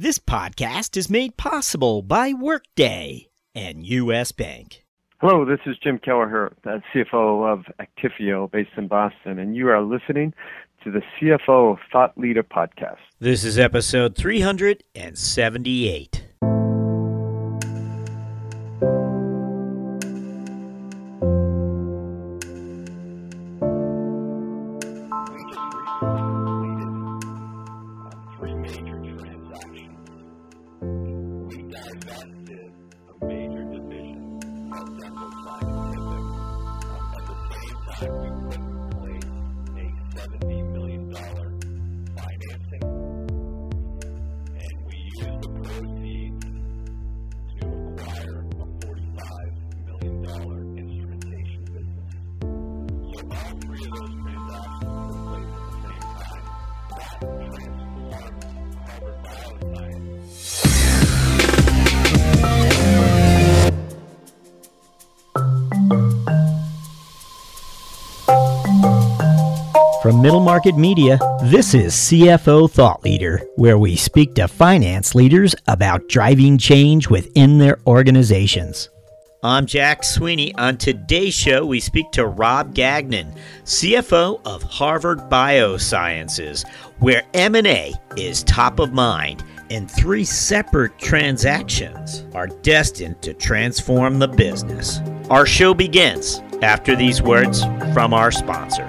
This podcast is made possible by Workday and U.S. Bank. Hello, this is Jim Kelleher, the CFO of Actifio based in Boston, and you are listening to the CFO Thought Leader Podcast. This is episode 378. From Middle Market Media, this is CFO Thought Leader, where we speak to finance leaders about driving change within their organizations. I'm Jack Sweeney. On today's show, we speak to Rob Gagnon, CFO of Harvard Biosciences, where M&A is top of mind and three separate transactions are destined to transform the business. Our show begins after these words from our sponsor.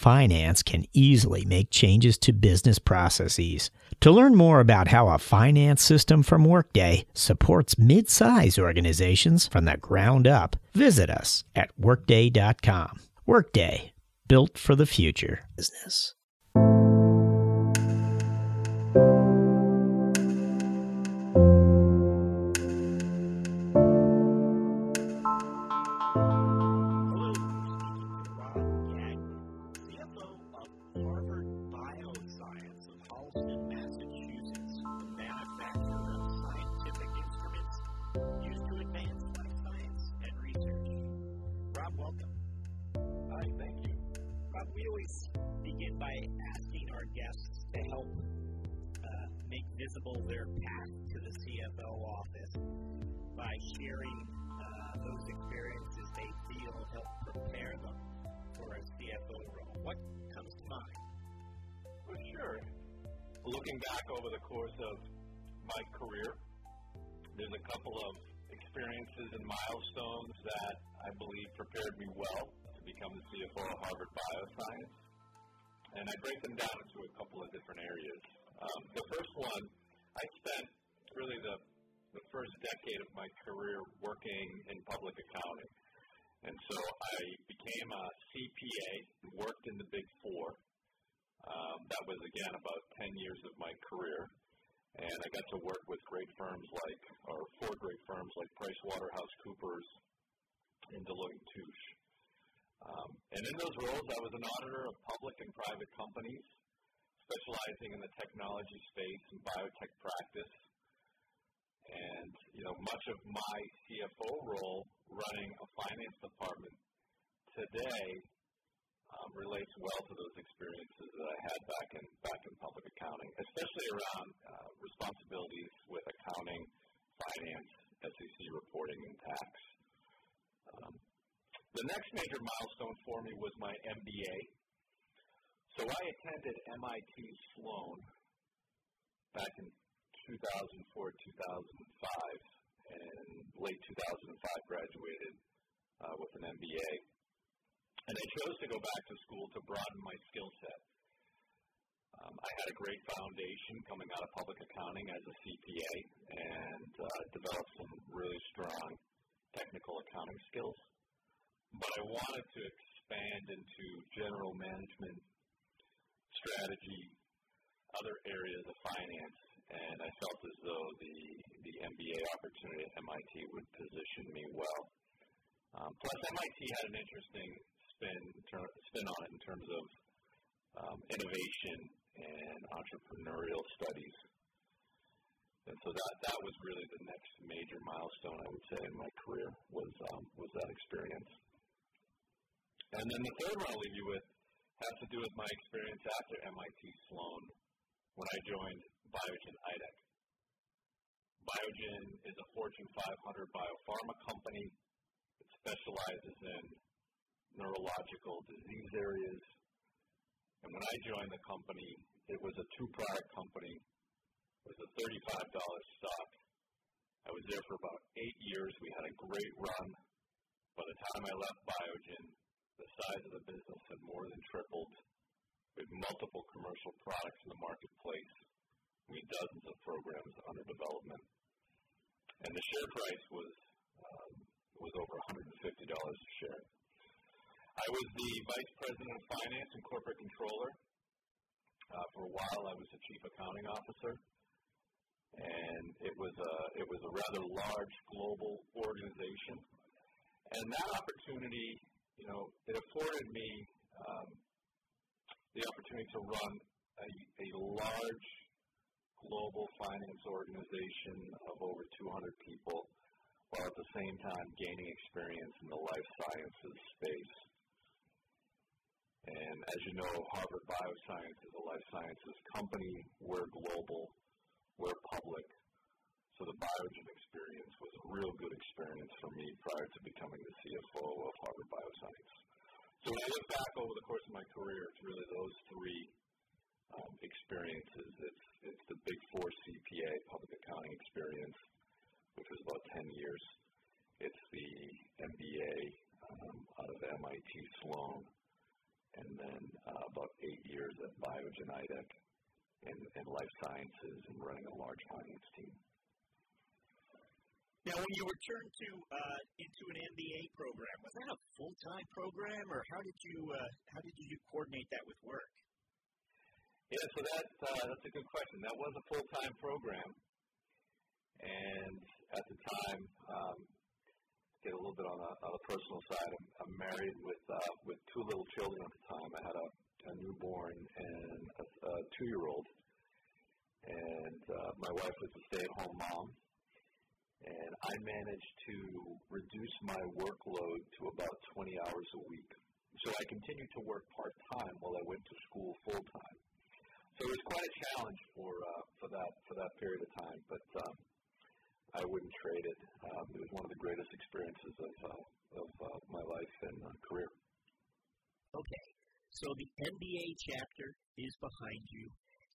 finance can easily make changes to business processes. To learn more about how a finance system from Workday supports mid-size organizations from the ground up, visit us at workday.com. Workday, built for the future business. Visible their path to the CFO office by sharing uh, those experiences they feel help prepare them for a CFO role. What comes to mind? Well, sure. Looking back over the course of my career, there's a couple of experiences and milestones that I believe prepared me well to become the CFO of Harvard Bioscience. And I break them down into a couple of different areas. Um, the first one I spent really the, the first decade of my career working in public accounting. And so I became a CPA, worked in the Big Four. Um, that was, again, about 10 years of my career. And I got to work with great firms like, or four great firms like PricewaterhouseCoopers and Deloitte Touche. Um, and in those roles, I was an auditor of public and private companies specializing in the technology space and biotech practice. And, you know, much of my CFO role running a finance department today um, relates well to those experiences that I had back in back in public accounting, especially around uh, responsibilities with accounting, finance, SEC reporting, and tax. Um, the next major milestone for me was my MBA so I attended MIT Sloan back in 2004, 2005, and late 2005 graduated uh, with an MBA. And I chose to go back to school to broaden my skill set. Um, I had a great foundation coming out of public accounting as a CPA and uh, developed some really strong technical accounting skills. But I wanted to expand into general management, strategy, other areas of finance, and I felt as though the the MBA opportunity at MIT would position me well. Um, plus, MIT had an interesting spin ter- spin on it in terms of um, innovation and entrepreneurial studies. And so that that was really the next major milestone I would say in my career was um, was that experience. And then the third one I'll leave you with has to do with my experience after MIT Sloan when I joined Biogen IDEC. Biogen is a Fortune 500 biopharma company that specializes in neurological disease areas. And when I joined the company, it was a two-product company. It was a $35 stock. I was there for about eight years. We had a great run. By the time I left Biogen, the size of the business had more than tripled. We had multiple commercial products in the marketplace. We had dozens of programs under development. And the share price was um, was over $150 a share. I was the vice president of finance and corporate controller. Uh, for a while, I was the chief accounting officer, and it was a it was a rather large global organization. And that opportunity, you know, it afforded me um, the opportunity to run a, a large global finance organization of over 200 people while at the same time gaining experience in the life sciences space. And as you know, Harvard Bioscience is a life sciences company. We're global. We're public. So the Biogen experience was a real good experience for me prior to becoming the CFO of Harvard Bioscience. So when I look back over the course of my career, it's really those three um, experiences. It's, it's the Big Four CPA public accounting experience, which was about 10 years. It's the MBA um, out of MIT Sloan, and then uh, about eight years at Biogen IDEC in, in life sciences and running a large finance team. Now, when you returned to uh, into an MBA program, was that a full time program, or how did you uh, how did you coordinate that with work? Yeah, so that uh, that's a good question. That was a full time program, and at the time, um, get a little bit on the, on the personal side. I'm, I'm married with uh, with two little children at the time. I had a, a newborn and a, a two year old, and uh, my wife was a stay at home mom. And I managed to reduce my workload to about 20 hours a week. So I continued to work part time while I went to school full time. So it was quite a challenge for uh, for that for that period of time, but um, I wouldn't trade it. Um, it was one of the greatest experiences of uh, of uh, my life and uh, career. Okay, so the MBA chapter is behind you,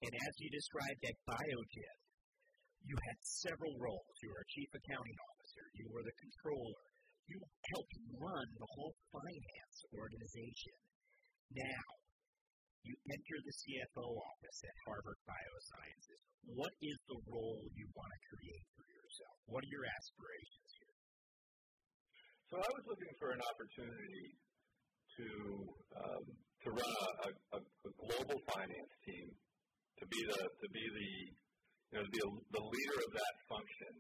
and as you described at Biogen, you had several roles. You were a chief accounting officer. You were the controller. You helped run the whole finance organization. Now, you enter the CFO office at Harvard Biosciences. What is the role you want to create for yourself? What are your aspirations here? So I was looking for an opportunity to um, to run a, a, a, global finance team, to be the to be the you know the, the leader of that function,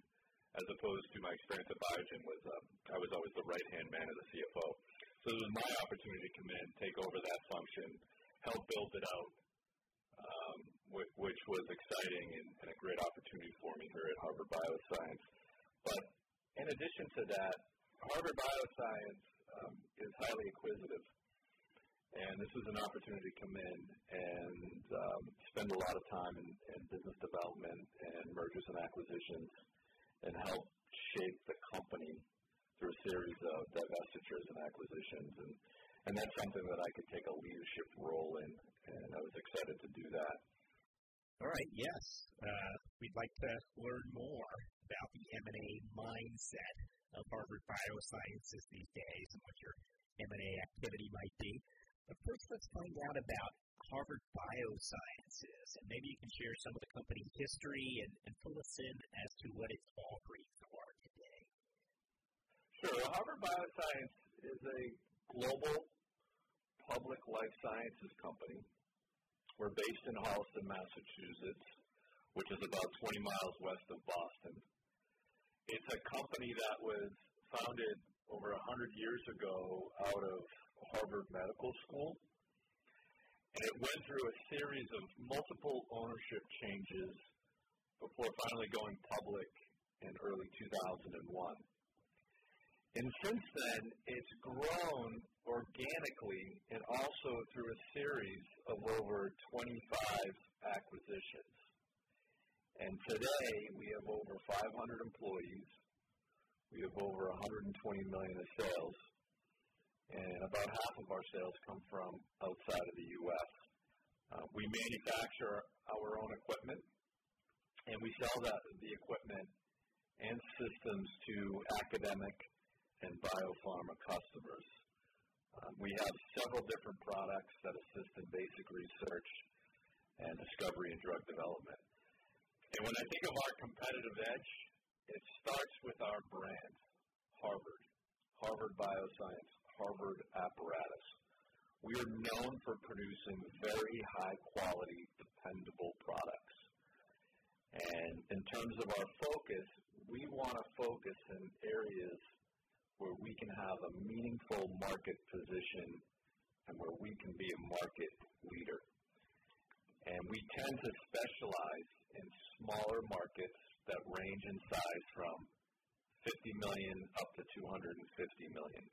as opposed to my experience at Biogen was um, I was always the right hand man of the CFO. So it was my opportunity to come in, take over that function, help build it out, um, which, which, was exciting and, and, a great opportunity for me here at Harvard Bioscience. But in addition to that, Harvard Bioscience um, is highly acquisitive. And this is an opportunity to come in and um, spend a lot of time in, in, business development and mergers and acquisitions and help shape the company through a series of divestitures and acquisitions. And and that's something that I could take a leadership role in, and I was excited to do that. All right, yes. Uh, we'd like to learn more about the M&A mindset of Harvard Biosciences these days and what your M&A activity might be. But first, let's find out about Harvard Biosciences, and maybe you can share some of the company history and, and fill us in as to what its offerings are today. Sure. Harvard Bioscience is a global public life sciences company. We're based in Holliston, Massachusetts, which is about 20 miles west of Boston. It's a company that was founded over 100 years ago out of Harvard Medical School. And it went through a series of multiple ownership changes before finally going public in early 2001. And since then, it's grown organically and also through a series of over 25 acquisitions. And today, we have over 500 employees. We have over 120 million of sales, and about half of our sales come from outside of the U.S. Uh, we manufacture our own equipment, and we sell the equipment and systems to academic and biopharma customers. Um, we have several different products that assist in basic research and discovery and drug development. And when I think of our competitive edge, it starts with our brand, Harvard, Harvard Bioscience, Harvard Apparatus. We are known for producing very high quality, dependable products. And in terms of our focus, we want to focus in areas where we can have a meaningful market position and where we can be a market leader. And we tend to specialize in smaller markets that range in size from 50 million up to 250 million.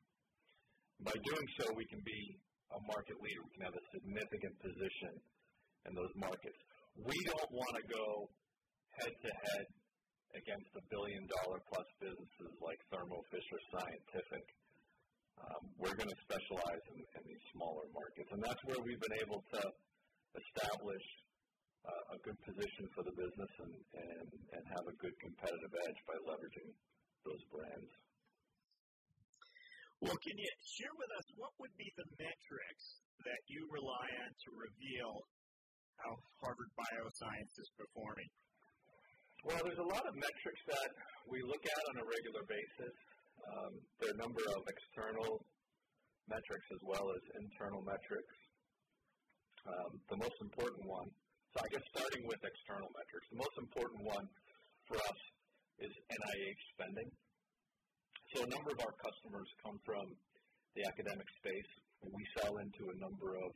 By doing so, we can be a market leader. We can have a significant position in those markets. We don't want to go head to head against the billion dollar plus businesses like Thermo Fisher Scientific. Um, we're going to specialize in, in these smaller markets, and that's where we've been able to establish uh, a good position for the business and, and, and have a good competitive edge by leveraging those brands. Well, can you share with us what would be the metrics that you rely on to reveal how Harvard Bioscience is performing? Well, there's a lot of metrics that we look at on a regular basis. Um, there are a number of external metrics as well as internal metrics. Um, the most important one, so I guess starting with external metrics, the most important one for us is NIH spending. So a number of our customers come from the academic space. We sell into a number of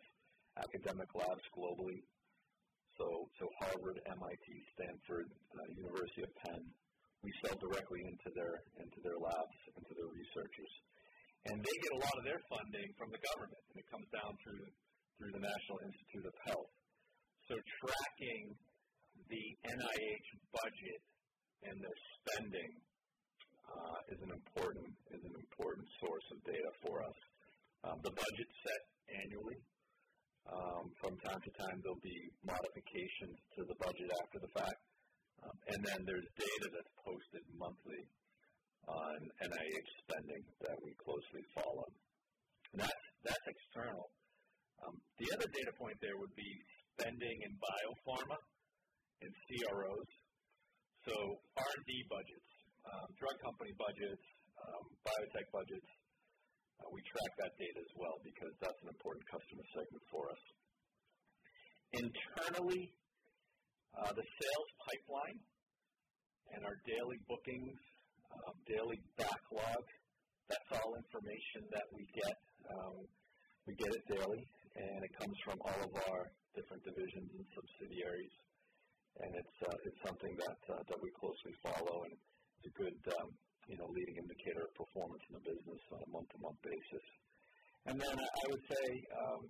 academic labs globally. So, so Harvard, MIT, Stanford, uh, University of Penn, we sell directly into their into their labs, into their researchers, and they get a lot of their funding from the government, and it comes down through through the National Institute of Health. So tracking the NIH budget and their spending uh, is an important is an important source of data for us. Um, the budget's set annually, um, from time to time, there'll be modifications to the budget after the fact. Um, and then there's data that's posted monthly on NIH spending that we closely follow. And that's, that's external. Um, the other data point there would be spending in biopharma and CROs. So R&D budgets, um, drug company budgets, um, biotech budgets, uh, we track that data as well because that's an important customer segment for us. Internally, uh, the sales pipeline and our daily bookings, uh, daily backlog, that's all information that we get. Um, we get it daily, and it comes from all of our different divisions and subsidiaries. And it's uh, it's something that uh, that we closely follow, and a good um, you know, leading indicator of performance in the business on a month-to-month basis. And then I would say um,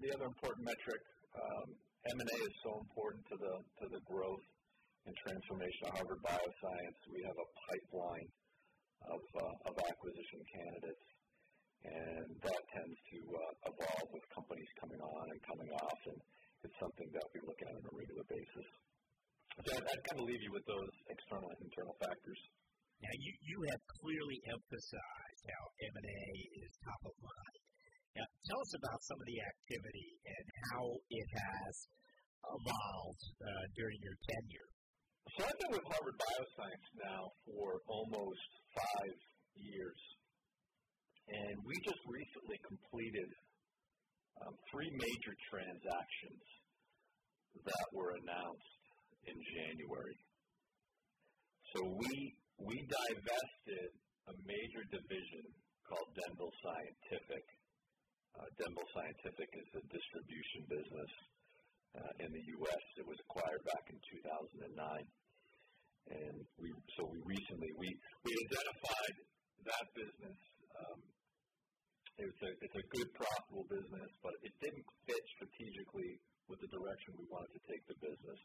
the other important metric, um, M&A is so important to the to the growth and transformation of Harvard Bioscience. We have a pipeline of uh, of acquisition candidates, and that tends to uh, evolve with companies coming on and coming off, and it's something that we look at on a regular basis. So I'd kind of leave you with those external internal factors. Now, you, you have clearly emphasized how M&A is top of mind. Now, tell us about some of the activity and how it has evolved uh, during your tenure. So I've been with Harvard Bioscience now for almost five years. And we just recently completed um, three major transactions that were announced in January. So we we divested a major division called Denville Scientific. Uh, Denville Scientific is a distribution business uh, in the U.S. It was acquired back in 2009, and we so we recently we we identified that business. Um, it's a it's a good profitable business, but it didn't fit strategically with the direction we wanted to take the business.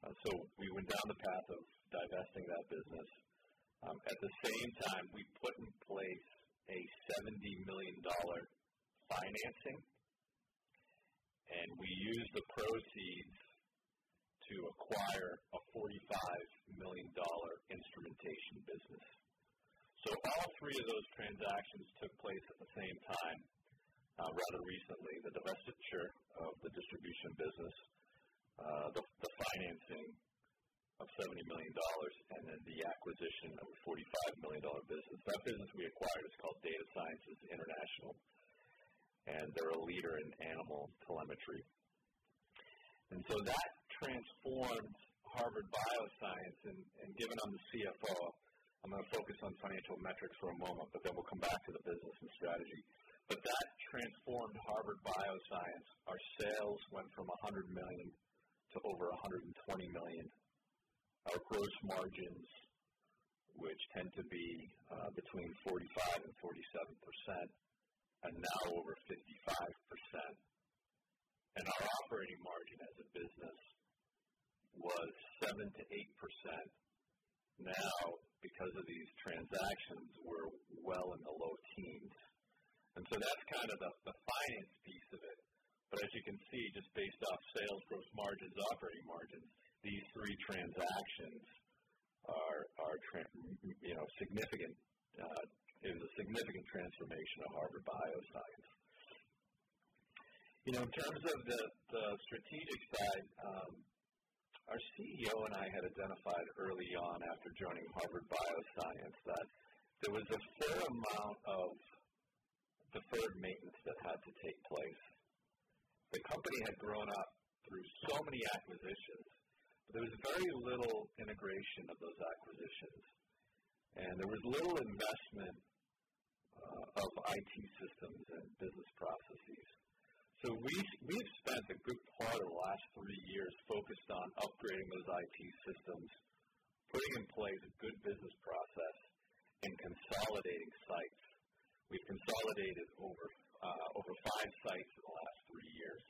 Uh, so we went down the path of divesting that business. Um, at the same time, we put in place a $70 million financing, and we used the proceeds to acquire a $45 million instrumentation business. So all three of those transactions took place at the same time uh, rather recently, the divestiture of the distribution business, uh, the, the financing of $70 million, and then the acquisition of a $45 million business. That business we acquired is called Data Sciences International, and they're a leader in animal telemetry. And so that transformed Harvard Bioscience, and, and given I'm the CFO, I'm going to focus on financial metrics for a moment, but then we'll come back to the business and strategy. But that transformed Harvard Bioscience. Our sales went from 100 million to over 120 million. Our gross margins, which tend to be uh, between 45 and 47 percent, are now over 55 percent. And our operating margin as a business was 7 to 8 percent. Now, because of these transactions, we're well in the low teens. And so that's kind of the, the finance piece of it. But as you can see, just based off sales, gross margins, operating margins, these three transactions are, you know, significant. Uh, it was a significant transformation of Harvard Bioscience. You know, in terms of the, the strategic side, um, our CEO and I had identified early on after joining Harvard Bioscience that there was a fair amount of deferred maintenance that had to take place. The company had grown up through so many acquisitions, but there was very little integration of those acquisitions. And there was little investment uh, of IT systems and business processes. So we, we've spent a good part of the last three years focused on upgrading those IT systems, putting in place a good business process, and consolidating sites We've consolidated over Uh, over five sites in the last three years.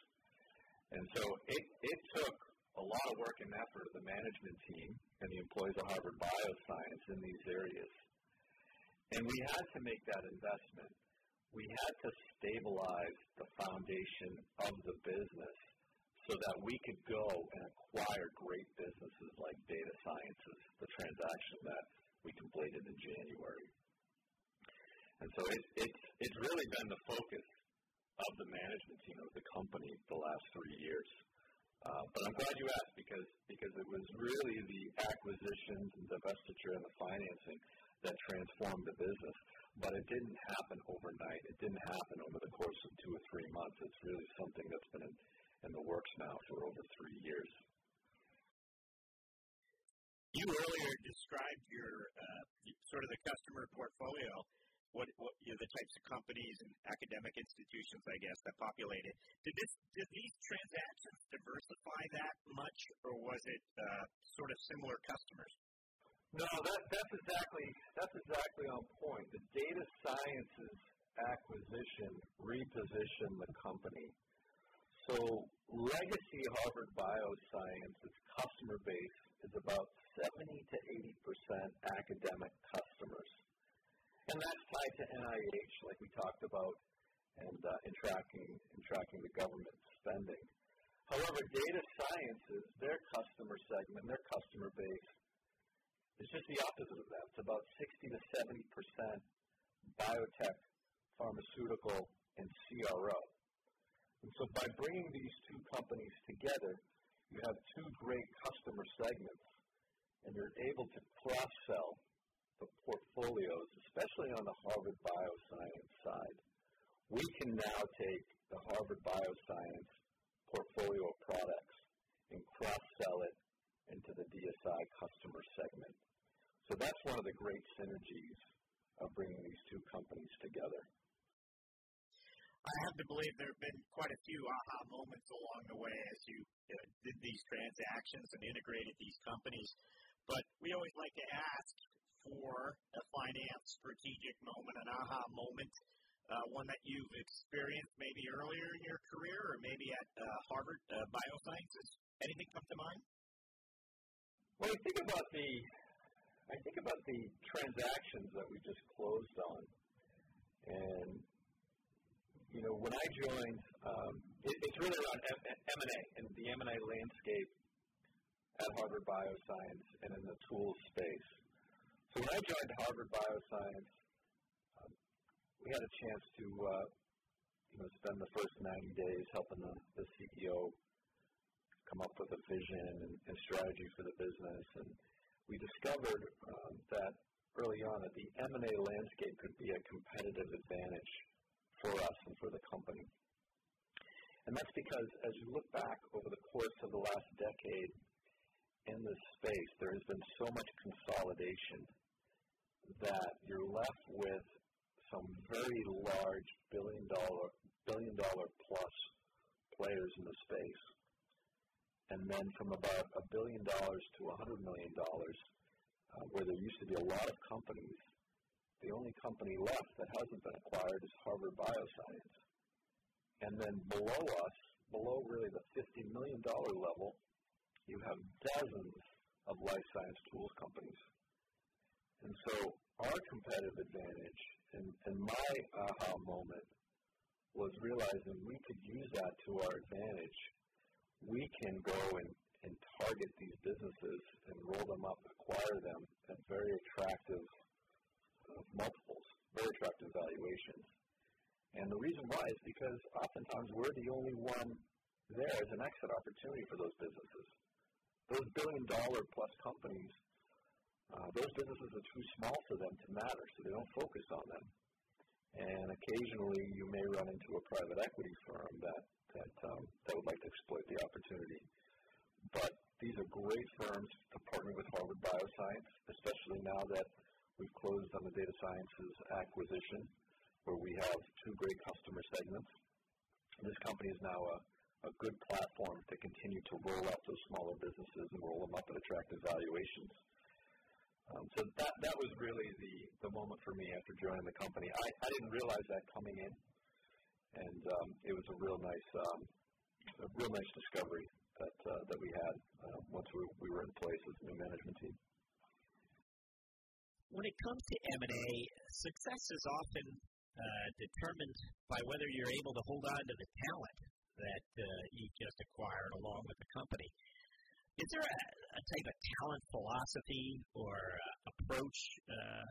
And so it, it took a lot of work and effort of the management team and the employees of Harvard Bioscience in these areas. And we had to make that investment. We had to stabilize the foundation of the business so that we could go and acquire great businesses like Data Sciences, the transaction that we completed in January. And so it, it's, it's really been the focus of the management team of the company the last three years. Uh, but I'm glad you asked because because it was really the acquisitions and divestiture and the financing that transformed the business. But it didn't happen overnight. It didn't happen over the course of two or three months. It's really something that's been in, in the works now for over three years. You earlier described your uh, sort of the customer portfolio what, what you know, the types of companies and academic institutions, I guess, that populate it. Did this did these transactions diversify that much, or was it uh, sort of similar customers? No, that, that's exactly that's exactly on point. The data sciences acquisition repositioned the company. So legacy Harvard Biosciences customer base is about 70 to 80 percent academic customers. And that's tied to NIH, like we talked about, and uh, in tracking in tracking the government spending. However, data sciences, their customer segment, their customer base, is just the opposite of that. It's about 60 to 70 percent biotech, pharmaceutical, and CRO. And so by bringing these two companies together, you have two great customer segments, and you're able to cross-sell the portfolios, especially on the Harvard Bioscience side, we can now take the Harvard Bioscience portfolio of products and cross-sell it into the DSI customer segment. So that's one of the great synergies of bringing these two companies together. I have to believe there have been quite a few aha moments along the way as you uh, did these transactions and integrated these companies. But we always like to ask for a finance strategic moment, an aha moment, uh, one that you've experienced maybe earlier in your career or maybe at uh, Harvard uh, Biosciences. Anything come to mind? When I think about the, I think about the transactions that we just closed on, and you know, when I joined, um, it, it's really around M and A and the M and A landscape at Harvard Bioscience and in the tools space. So when I joined Harvard Bioscience, um, we had a chance to, uh, you know, spend the first 90 days helping the, the CEO come up with a vision and, and strategy for the business. And we discovered um, that early on that the M&A landscape could be a competitive advantage for us and for the company. And that's because as you look back over the course of the last decade in this space, there has been so much consolidation that you're left with some very large billion dollar billion dollar plus players in the space and then from about a billion dollars to a hundred million dollars, uh, where there used to be a lot of companies, the only company left that hasn't been acquired is Harvard Bioscience. And then below us, below really the $50 million level, you have dozens of life science tools companies. And so our competitive advantage and, and my aha moment was realizing we could use that to our advantage we can go and, and target these businesses and roll them up, acquire them at very attractive uh, multiples, very attractive valuations. And the reason why is because oftentimes we're the only one there as an exit opportunity for those businesses. Those billion dollar plus companies, uh, those businesses are too small for them to matter, so they don't focus on them. And occasionally you may run into a private equity firm that that um, that would like to exploit the opportunity. But these are great firms to partner with Harvard Bioscience, especially now that we've closed on the data sciences acquisition, where we have two great customer segments. This company is now a, a good platform to continue to roll out those smaller businesses and roll them up at attractive valuations. Um, so that that was really the the moment for me after joining the company. I, I didn't realize that coming in and um, it was a real nice, um, a real nice discovery that uh, that we had uh, once we, we were in place as a new management team. When it comes to M&A, success is often uh, determined by whether you're able to hold on to the talent that uh, you just acquired along with the company. Is there a, a type of talent philosophy or uh, approach uh,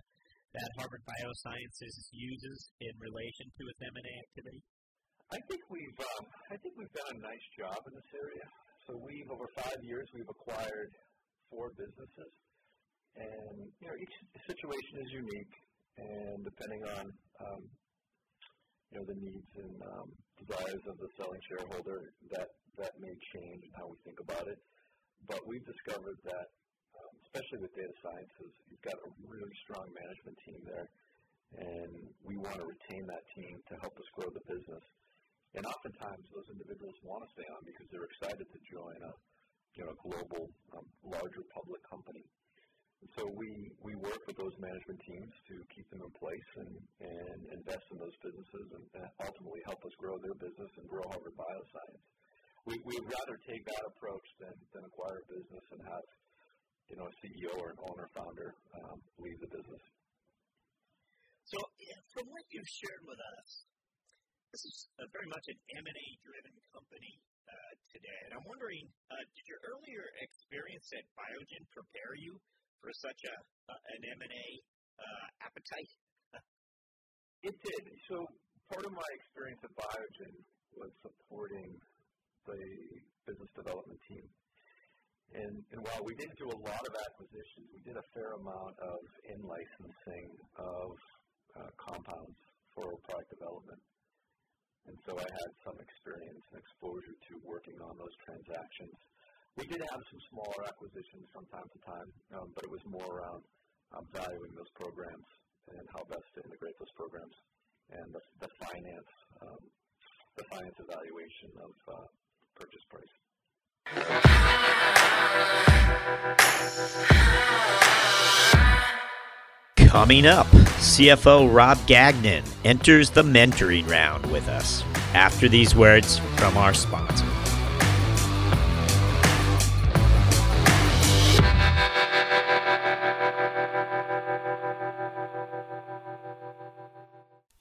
that Harvard Biosciences uses in relation to its M&A activity? I think we've um, I think we've done a nice job in this area. So we've over five years we've acquired four businesses, and you know each situation is unique, and depending on um, you know the needs and um, desires of the selling shareholder, that that may change how we think about it. But we've discovered that especially with data sciences, you've got a really strong management team there, and we want to retain that team to help us grow the business. And oftentimes, those individuals want to stay on because they're excited to join a you know global, um, larger public company. And so we we work with those management teams to keep them in place and and invest in those businesses and, and ultimately help us grow their business and grow Harvard Bioscience. We we'd rather take that approach than than acquire a business and have you know, a CEO or an owner founder um, leave the business. So, from what you've shared with us, this is very much an M&A driven company uh, today. And I'm wondering, uh, did your earlier experience at Biogen prepare you for such a uh, an M&A uh, appetite? it did. So part of my experience at Biogen was supporting the business development team and, while we didn't do a lot of acquisitions, we did a fair amount of in-licensing of uh, compounds for product development. and so I had some experience and exposure to working on those transactions. We did have some smaller acquisitions from time to time, um, but it was more around um, valuing those programs and how best to integrate those programs and the, the finance, um, the finance evaluation of uh, purchase price. Coming up, CFO Rob Gagnon enters the mentoring round with us after these words from our sponsor.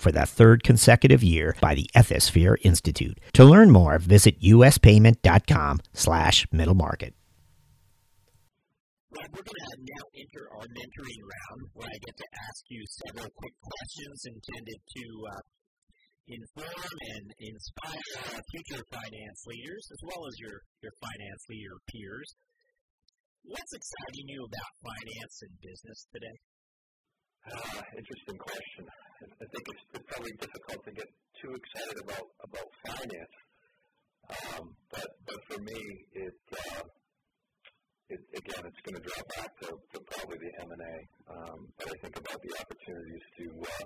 for the third consecutive year by the Ethisphere Institute. To learn more, visit uspayment.com slash middle market. Rob, we're going to now enter our mentoring round where I get to ask you several quick questions intended to uh, inform and inspire future finance leaders as well as your, your finance leader peers. What's exciting you about finance and business today? Uh, interesting question. I think it's, it's probably difficult to get too excited about about finance, um, but but for me, it, uh, it again, it's going to drop back to, to probably the M and A. Um, but I think about the opportunities to uh,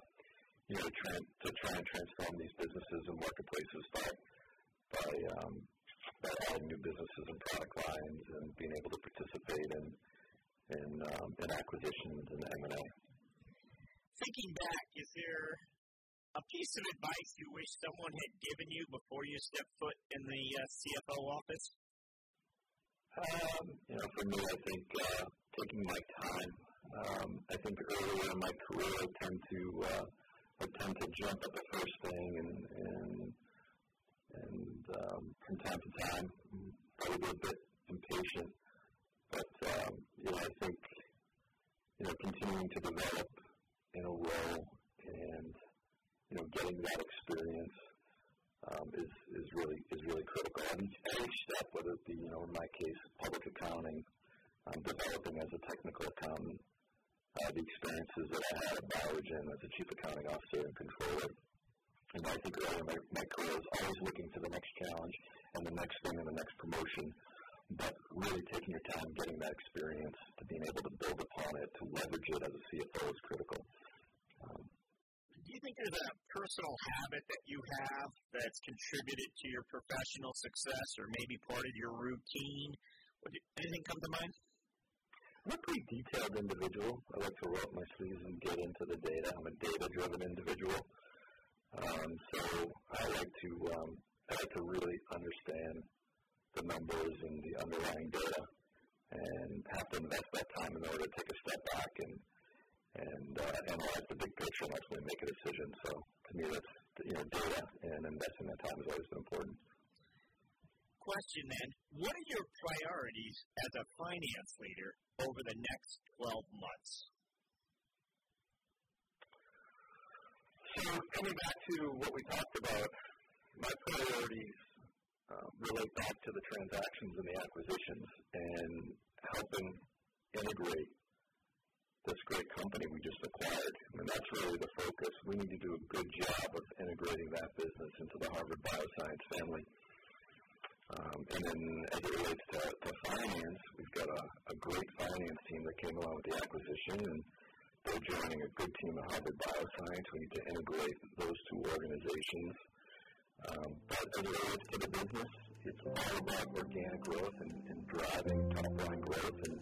you know try, to try and transform these businesses and marketplaces by by um, by adding new businesses and product lines and being able to participate in in, um, in acquisitions and M and A thinking back, is there a piece of advice you wish someone had given you before you stepped foot in the uh, CFO office? Um, you know, for me, I think uh, taking my time. Um, I think earlier in my career, I tend to uh, I tend to jump at the first thing, and and and um, from time to time, probably a bit impatient. But um, you know, I think you know, continuing to develop in a role and you know getting that experience um, is is really is really critical. At each, each step, whether it be you know in my case public accounting, um, developing as a technical accountant, uh, the experiences that I had at Biogen as a chief accounting officer and controller. Know, I think early my, my career I was always looking to the next challenge and the next thing and the next promotion but really taking your time, getting that experience, to being able to build upon it, to leverage it as a CFO is critical. Do you think there's a personal habit that you have that's contributed to your professional success or maybe part of your routine? Would anything come to mind? I'm a pretty detailed individual. I like to roll up my sleeves and get into the data. I'm a data-driven individual. Um, so I like to um, I like to really understand the numbers and the underlying data and have to invest that time in order to take a step back and and uh, analyze the big picture and actually make a decision. So to me, that's you know data and investing that time has always been important. Question then: What are your priorities as a finance leader over the next 12 months? So coming back to what we talked about, my priorities uh, relate back to the transactions and the acquisitions and helping integrate this great company we just acquired. Mean, that's really the focus. We need to do a good job of integrating that business into the Harvard Bioscience family. Um, and then as it relates to, to finance, we've got a, a great finance team that came along with the acquisition, and they're joining a good team at Harvard Bioscience. We need to integrate those two organizations um, but as it relates to the business, it's all about organic growth and, and driving top line growth. And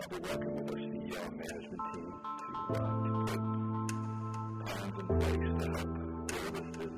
I'll be working with our CEO and management team to, uh, to put plans in place to help grow this business